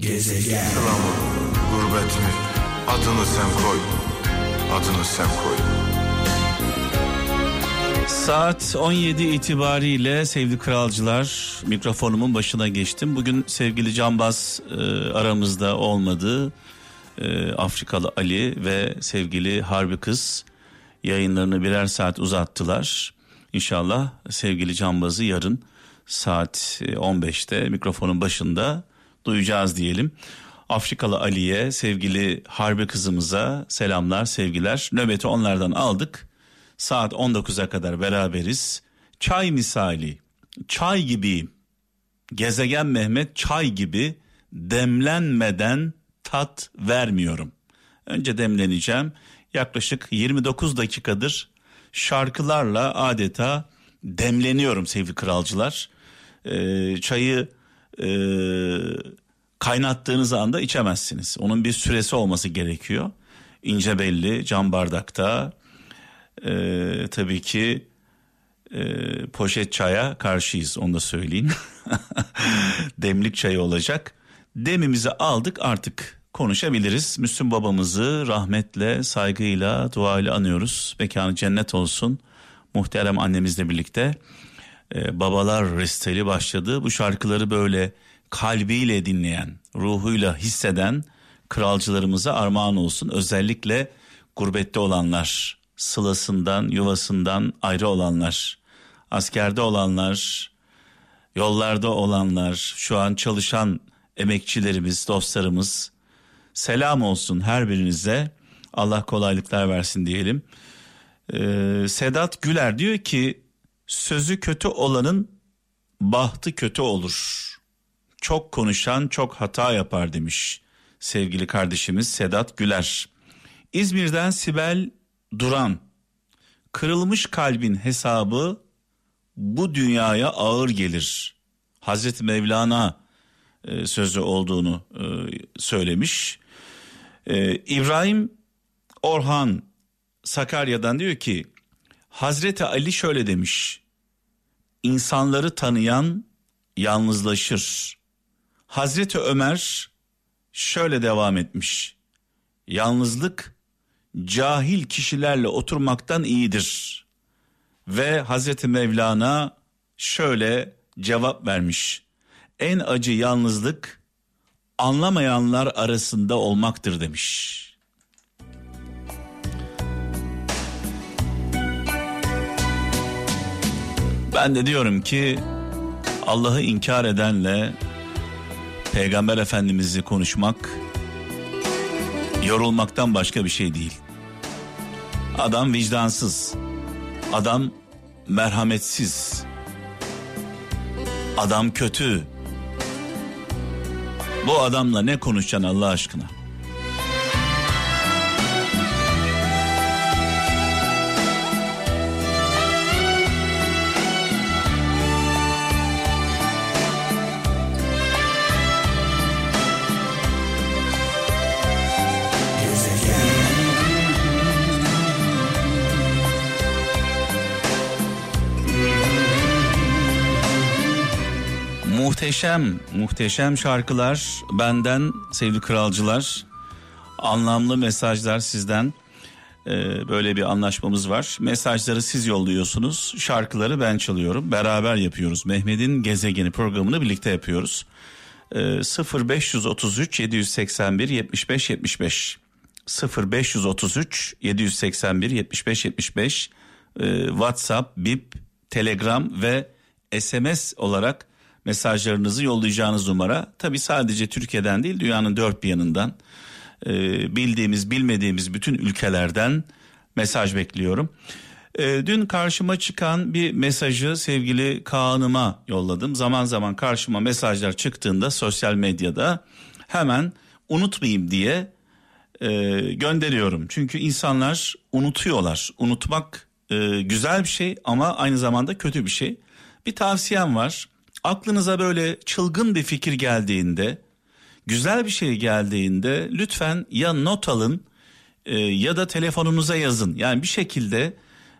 Gezegen. İstanbul, gurbet mi? Adını sen koy. Adını sen koy. Saat 17 itibariyle sevgili kralcılar mikrofonumun başına geçtim. Bugün sevgili Cambaz e, aramızda olmadı. E, Afrikalı Ali ve sevgili Harbi Kız yayınlarını birer saat uzattılar. İnşallah sevgili Cambaz'ı yarın saat 15'te e, mikrofonun başında duyacağız diyelim. Afrikalı Ali'ye, sevgili Harbi kızımıza selamlar, sevgiler. Nöbeti onlardan aldık. Saat 19'a kadar beraberiz. Çay misali, çay gibi, gezegen Mehmet çay gibi demlenmeden tat vermiyorum. Önce demleneceğim. Yaklaşık 29 dakikadır şarkılarla adeta demleniyorum sevgili kralcılar. Ee, çayı e, kaynattığınız anda içemezsiniz. Onun bir süresi olması gerekiyor. İnce belli cam bardakta e, tabii ki e, poşet çaya karşıyız onu da söyleyeyim. Demlik çayı olacak. Demimizi aldık artık konuşabiliriz. Müslüm babamızı rahmetle, saygıyla, duayla anıyoruz. Mekanı cennet olsun. Muhterem annemizle birlikte e, babalar resteli başladı. Bu şarkıları böyle kalbiyle dinleyen, ruhuyla hisseden kralcılarımıza armağan olsun. Özellikle gurbette olanlar, sılasından, yuvasından ayrı olanlar, askerde olanlar, yollarda olanlar, şu an çalışan emekçilerimiz, dostlarımız selam olsun her birinize. Allah kolaylıklar versin diyelim. Ee, Sedat Güler diyor ki sözü kötü olanın bahtı kötü olur. Çok konuşan çok hata yapar demiş sevgili kardeşimiz Sedat Güler. İzmir'den Sibel Duran. Kırılmış kalbin hesabı bu dünyaya ağır gelir. Hazreti Mevlana e, sözü olduğunu e, söylemiş. E, İbrahim Orhan Sakarya'dan diyor ki Hazreti Ali şöyle demiş. İnsanları tanıyan yalnızlaşır. Hazreti Ömer şöyle devam etmiş. Yalnızlık cahil kişilerle oturmaktan iyidir. Ve Hazreti Mevlana şöyle cevap vermiş. En acı yalnızlık anlamayanlar arasında olmaktır demiş. Ben de diyorum ki Allah'ı inkar edenle Peygamber Efendimiz'i konuşmak yorulmaktan başka bir şey değil. Adam vicdansız. Adam merhametsiz. Adam kötü. Bu adamla ne konuşacaksın Allah aşkına? Muhteşem, muhteşem şarkılar benden sevgili kralcılar. Anlamlı mesajlar sizden. Ee, böyle bir anlaşmamız var. Mesajları siz yolluyorsunuz. Şarkıları ben çalıyorum. Beraber yapıyoruz. Mehmet'in Gezegeni programını birlikte yapıyoruz. Ee, 0533 781 75 75 0533 781 75 75 ee, WhatsApp, Bip, Telegram ve SMS olarak mesajlarınızı yollayacağınız numara. Tabi sadece Türkiye'den değil dünyanın dört bir yanından e, bildiğimiz bilmediğimiz bütün ülkelerden mesaj bekliyorum. E, dün karşıma çıkan bir mesajı sevgili Kaan'ıma yolladım. Zaman zaman karşıma mesajlar çıktığında sosyal medyada hemen unutmayayım diye e, gönderiyorum. Çünkü insanlar unutuyorlar. Unutmak e, güzel bir şey ama aynı zamanda kötü bir şey. Bir tavsiyem var aklınıza böyle çılgın bir fikir geldiğinde, güzel bir şey geldiğinde lütfen ya not alın e, ya da telefonunuza yazın. Yani bir şekilde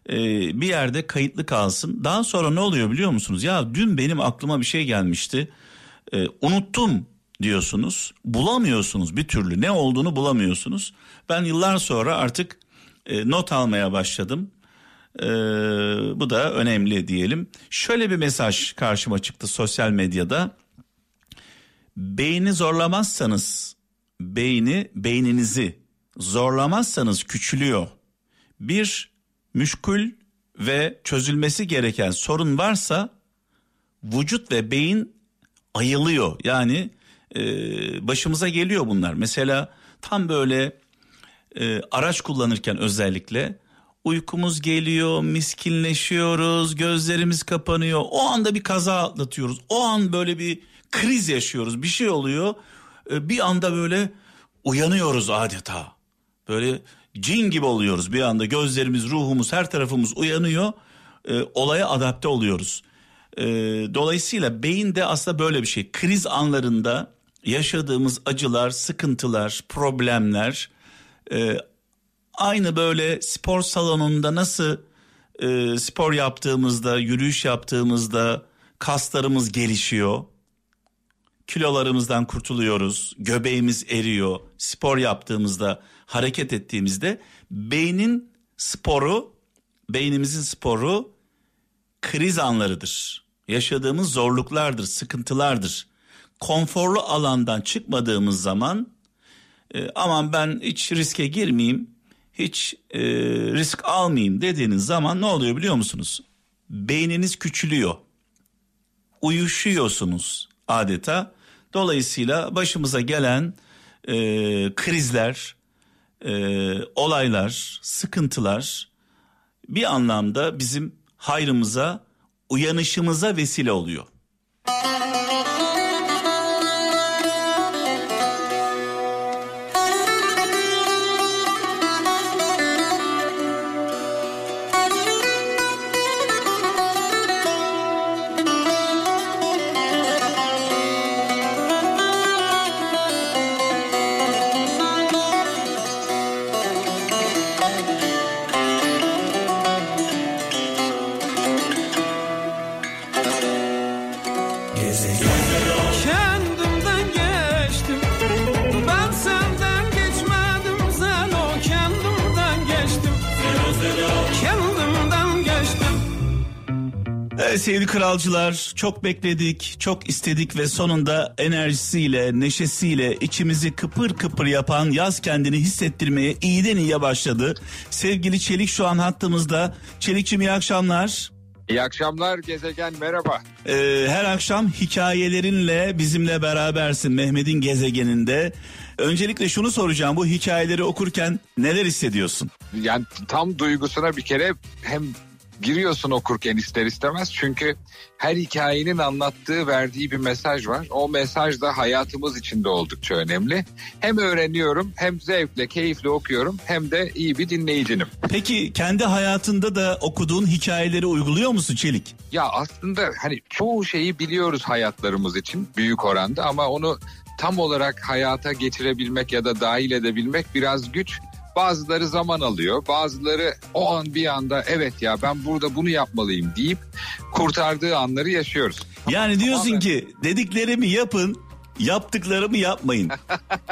e, bir yerde kayıtlı kalsın. Daha sonra ne oluyor biliyor musunuz? Ya dün benim aklıma bir şey gelmişti. E, unuttum diyorsunuz. Bulamıyorsunuz bir türlü ne olduğunu bulamıyorsunuz. Ben yıllar sonra artık e, not almaya başladım. E, bu da önemli diyelim. Şöyle bir mesaj karşıma çıktı sosyal medyada. Beyni zorlamazsanız beyni beyninizi zorlamazsanız küçülüyor. Bir müşkül ve çözülmesi gereken sorun varsa vücut ve beyin ayılıyor. Yani e, başımıza geliyor bunlar. Mesela tam böyle e, araç kullanırken özellikle uykumuz geliyor, miskinleşiyoruz, gözlerimiz kapanıyor. O anda bir kaza atlatıyoruz. O an böyle bir kriz yaşıyoruz. Bir şey oluyor. E, bir anda böyle uyanıyoruz adeta. Böyle cin gibi oluyoruz bir anda. Gözlerimiz, ruhumuz, her tarafımız uyanıyor. E, olaya adapte oluyoruz. E, dolayısıyla beyin de aslında böyle bir şey. Kriz anlarında yaşadığımız acılar, sıkıntılar, problemler e, aynı böyle spor salonunda nasıl e, spor yaptığımızda, yürüyüş yaptığımızda kaslarımız gelişiyor. Kilolarımızdan kurtuluyoruz, göbeğimiz eriyor. Spor yaptığımızda, hareket ettiğimizde beynin sporu, beynimizin sporu kriz anlarıdır. Yaşadığımız zorluklardır, sıkıntılardır. Konforlu alandan çıkmadığımız zaman e, aman ben hiç riske girmeyeyim, hiç e, risk almayayım dediğiniz zaman ne oluyor biliyor musunuz? Beyniniz küçülüyor. Uyuşuyorsunuz adeta. Dolayısıyla başımıza gelen e, krizler, e, olaylar, sıkıntılar bir anlamda bizim hayrımıza, uyanışımıza vesile oluyor. Evet sevgili kralcılar çok bekledik, çok istedik ve sonunda enerjisiyle, neşesiyle içimizi kıpır kıpır yapan yaz kendini hissettirmeye iyiden iyiye başladı. Sevgili Çelik şu an hattımızda. Çelikçim iyi akşamlar. İyi akşamlar gezegen merhaba. Ee, her akşam hikayelerinle bizimle berabersin Mehmet'in gezegeninde. Öncelikle şunu soracağım bu hikayeleri okurken neler hissediyorsun? Yani tam duygusuna bir kere hem giriyorsun okurken ister istemez çünkü her hikayenin anlattığı verdiği bir mesaj var. O mesaj da hayatımız içinde oldukça önemli. Hem öğreniyorum hem zevkle keyifle okuyorum hem de iyi bir dinleyicinim. Peki kendi hayatında da okuduğun hikayeleri uyguluyor musun Çelik? Ya aslında hani çoğu şeyi biliyoruz hayatlarımız için büyük oranda ama onu tam olarak hayata geçirebilmek ya da dahil edebilmek biraz güç. Bazıları zaman alıyor. Bazıları o an bir anda evet ya ben burada bunu yapmalıyım deyip kurtardığı anları yaşıyoruz. Yani diyorsun Tamamen. ki dediklerimi yapın, yaptıklarımı yapmayın.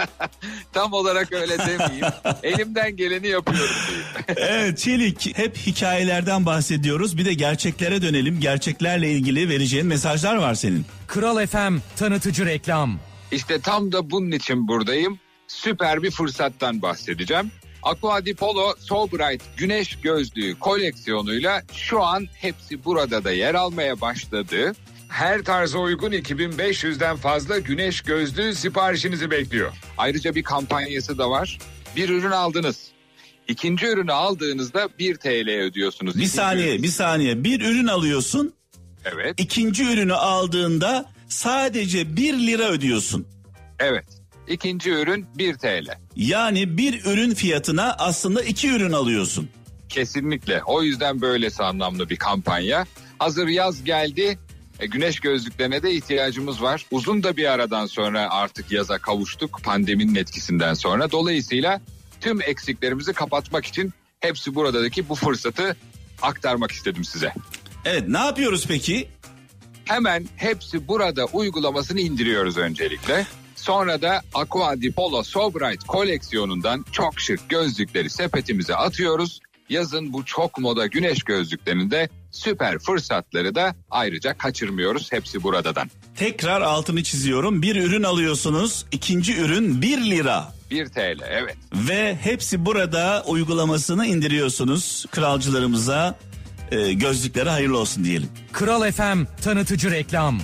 Tam olarak öyle demeyeyim. Elimden geleni yapıyorum diyeyim. evet Çelik hep hikayelerden bahsediyoruz. Bir de gerçeklere dönelim. Gerçeklerle ilgili vereceğin mesajlar var senin. Kral FM tanıtıcı reklam. İşte tam da bunun için buradayım. Süper bir fırsattan bahsedeceğim. Aqua di Polo So Bright güneş gözlüğü koleksiyonuyla şu an hepsi burada da yer almaya başladı. Her tarza uygun 2500'den fazla güneş gözlüğü siparişinizi bekliyor. Ayrıca bir kampanyası da var. Bir ürün aldınız. İkinci ürünü aldığınızda 1 TL ödüyorsunuz. Bir İkinci saniye, ürün- bir saniye. Bir ürün alıyorsun. Evet, ikinci ürünü aldığında sadece 1 lira ödüyorsun. evet. İkinci ürün 1 TL. Yani bir ürün fiyatına aslında iki ürün alıyorsun. Kesinlikle. O yüzden böylesi anlamlı bir kampanya. Hazır yaz geldi. E, güneş gözlüklerine de ihtiyacımız var. Uzun da bir aradan sonra artık yaza kavuştuk pandeminin etkisinden sonra. Dolayısıyla tüm eksiklerimizi kapatmak için hepsi buradaki bu fırsatı aktarmak istedim size. Evet ne yapıyoruz peki? Hemen hepsi burada uygulamasını indiriyoruz öncelikle. Sonra da Aqua di Polo So Bright koleksiyonundan çok şık gözlükleri sepetimize atıyoruz. Yazın bu çok moda güneş gözlüklerinin de süper fırsatları da ayrıca kaçırmıyoruz hepsi buradadan. Tekrar altını çiziyorum. Bir ürün alıyorsunuz. ikinci ürün 1 lira. 1 TL evet. Ve hepsi burada uygulamasını indiriyorsunuz. Kralcılarımıza e, gözlükleri hayırlı olsun diyelim. Kral FM tanıtıcı reklam.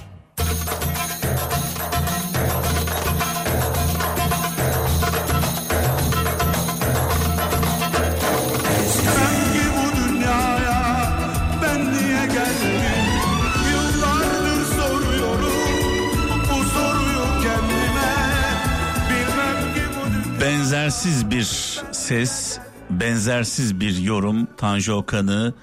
Benzersiz bir ses, benzersiz bir yorum Tanju Okan'ı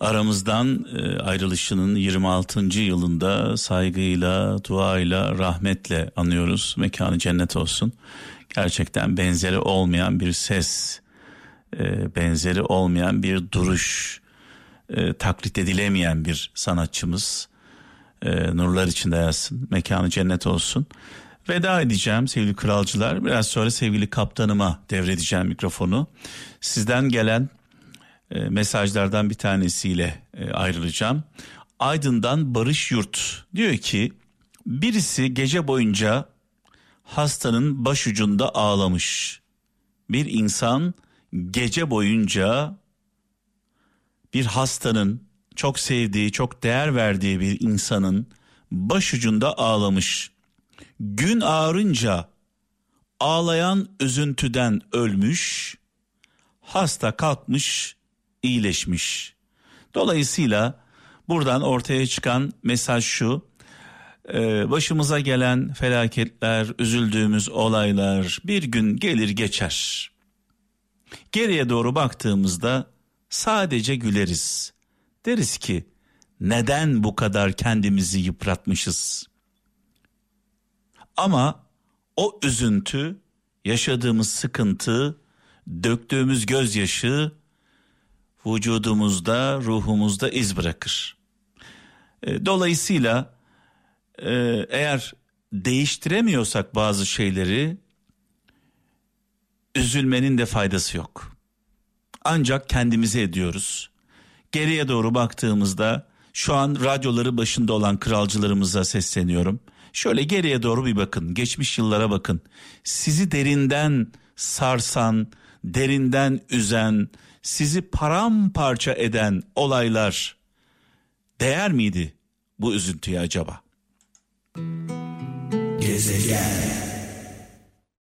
aramızdan e, ayrılışının 26. yılında saygıyla, duayla, rahmetle anıyoruz. Mekanı cennet olsun. Gerçekten benzeri olmayan bir ses, e, benzeri olmayan bir duruş, e, taklit edilemeyen bir sanatçımız. Nurlar içinde yatsın. Mekanı cennet olsun. Veda edeceğim sevgili kralcılar. Biraz sonra sevgili kaptanıma devredeceğim mikrofonu. Sizden gelen e, mesajlardan bir tanesiyle e, ayrılacağım. Aydın'dan Barış Yurt diyor ki birisi gece boyunca hastanın başucunda ağlamış. Bir insan gece boyunca bir hastanın çok sevdiği, çok değer verdiği bir insanın başucunda ağlamış. Gün ağrınca ağlayan üzüntüden ölmüş, hasta kalkmış, iyileşmiş. Dolayısıyla buradan ortaya çıkan mesaj şu. e, Başımıza gelen felaketler, üzüldüğümüz olaylar bir gün gelir geçer. Geriye doğru baktığımızda sadece güleriz. Deriz ki neden bu kadar kendimizi yıpratmışız? Ama o üzüntü, yaşadığımız sıkıntı, döktüğümüz gözyaşı vücudumuzda, ruhumuzda iz bırakır. E, Dolayısıyla e, eğer değiştiremiyorsak bazı şeyleri üzülmenin de faydası yok. Ancak kendimize ediyoruz. Geriye doğru baktığımızda şu an radyoları başında olan kralcılarımıza sesleniyorum. Şöyle geriye doğru bir bakın, geçmiş yıllara bakın. Sizi derinden sarsan, derinden üzen, sizi paramparça eden olaylar değer miydi bu üzüntüye acaba? Gezegen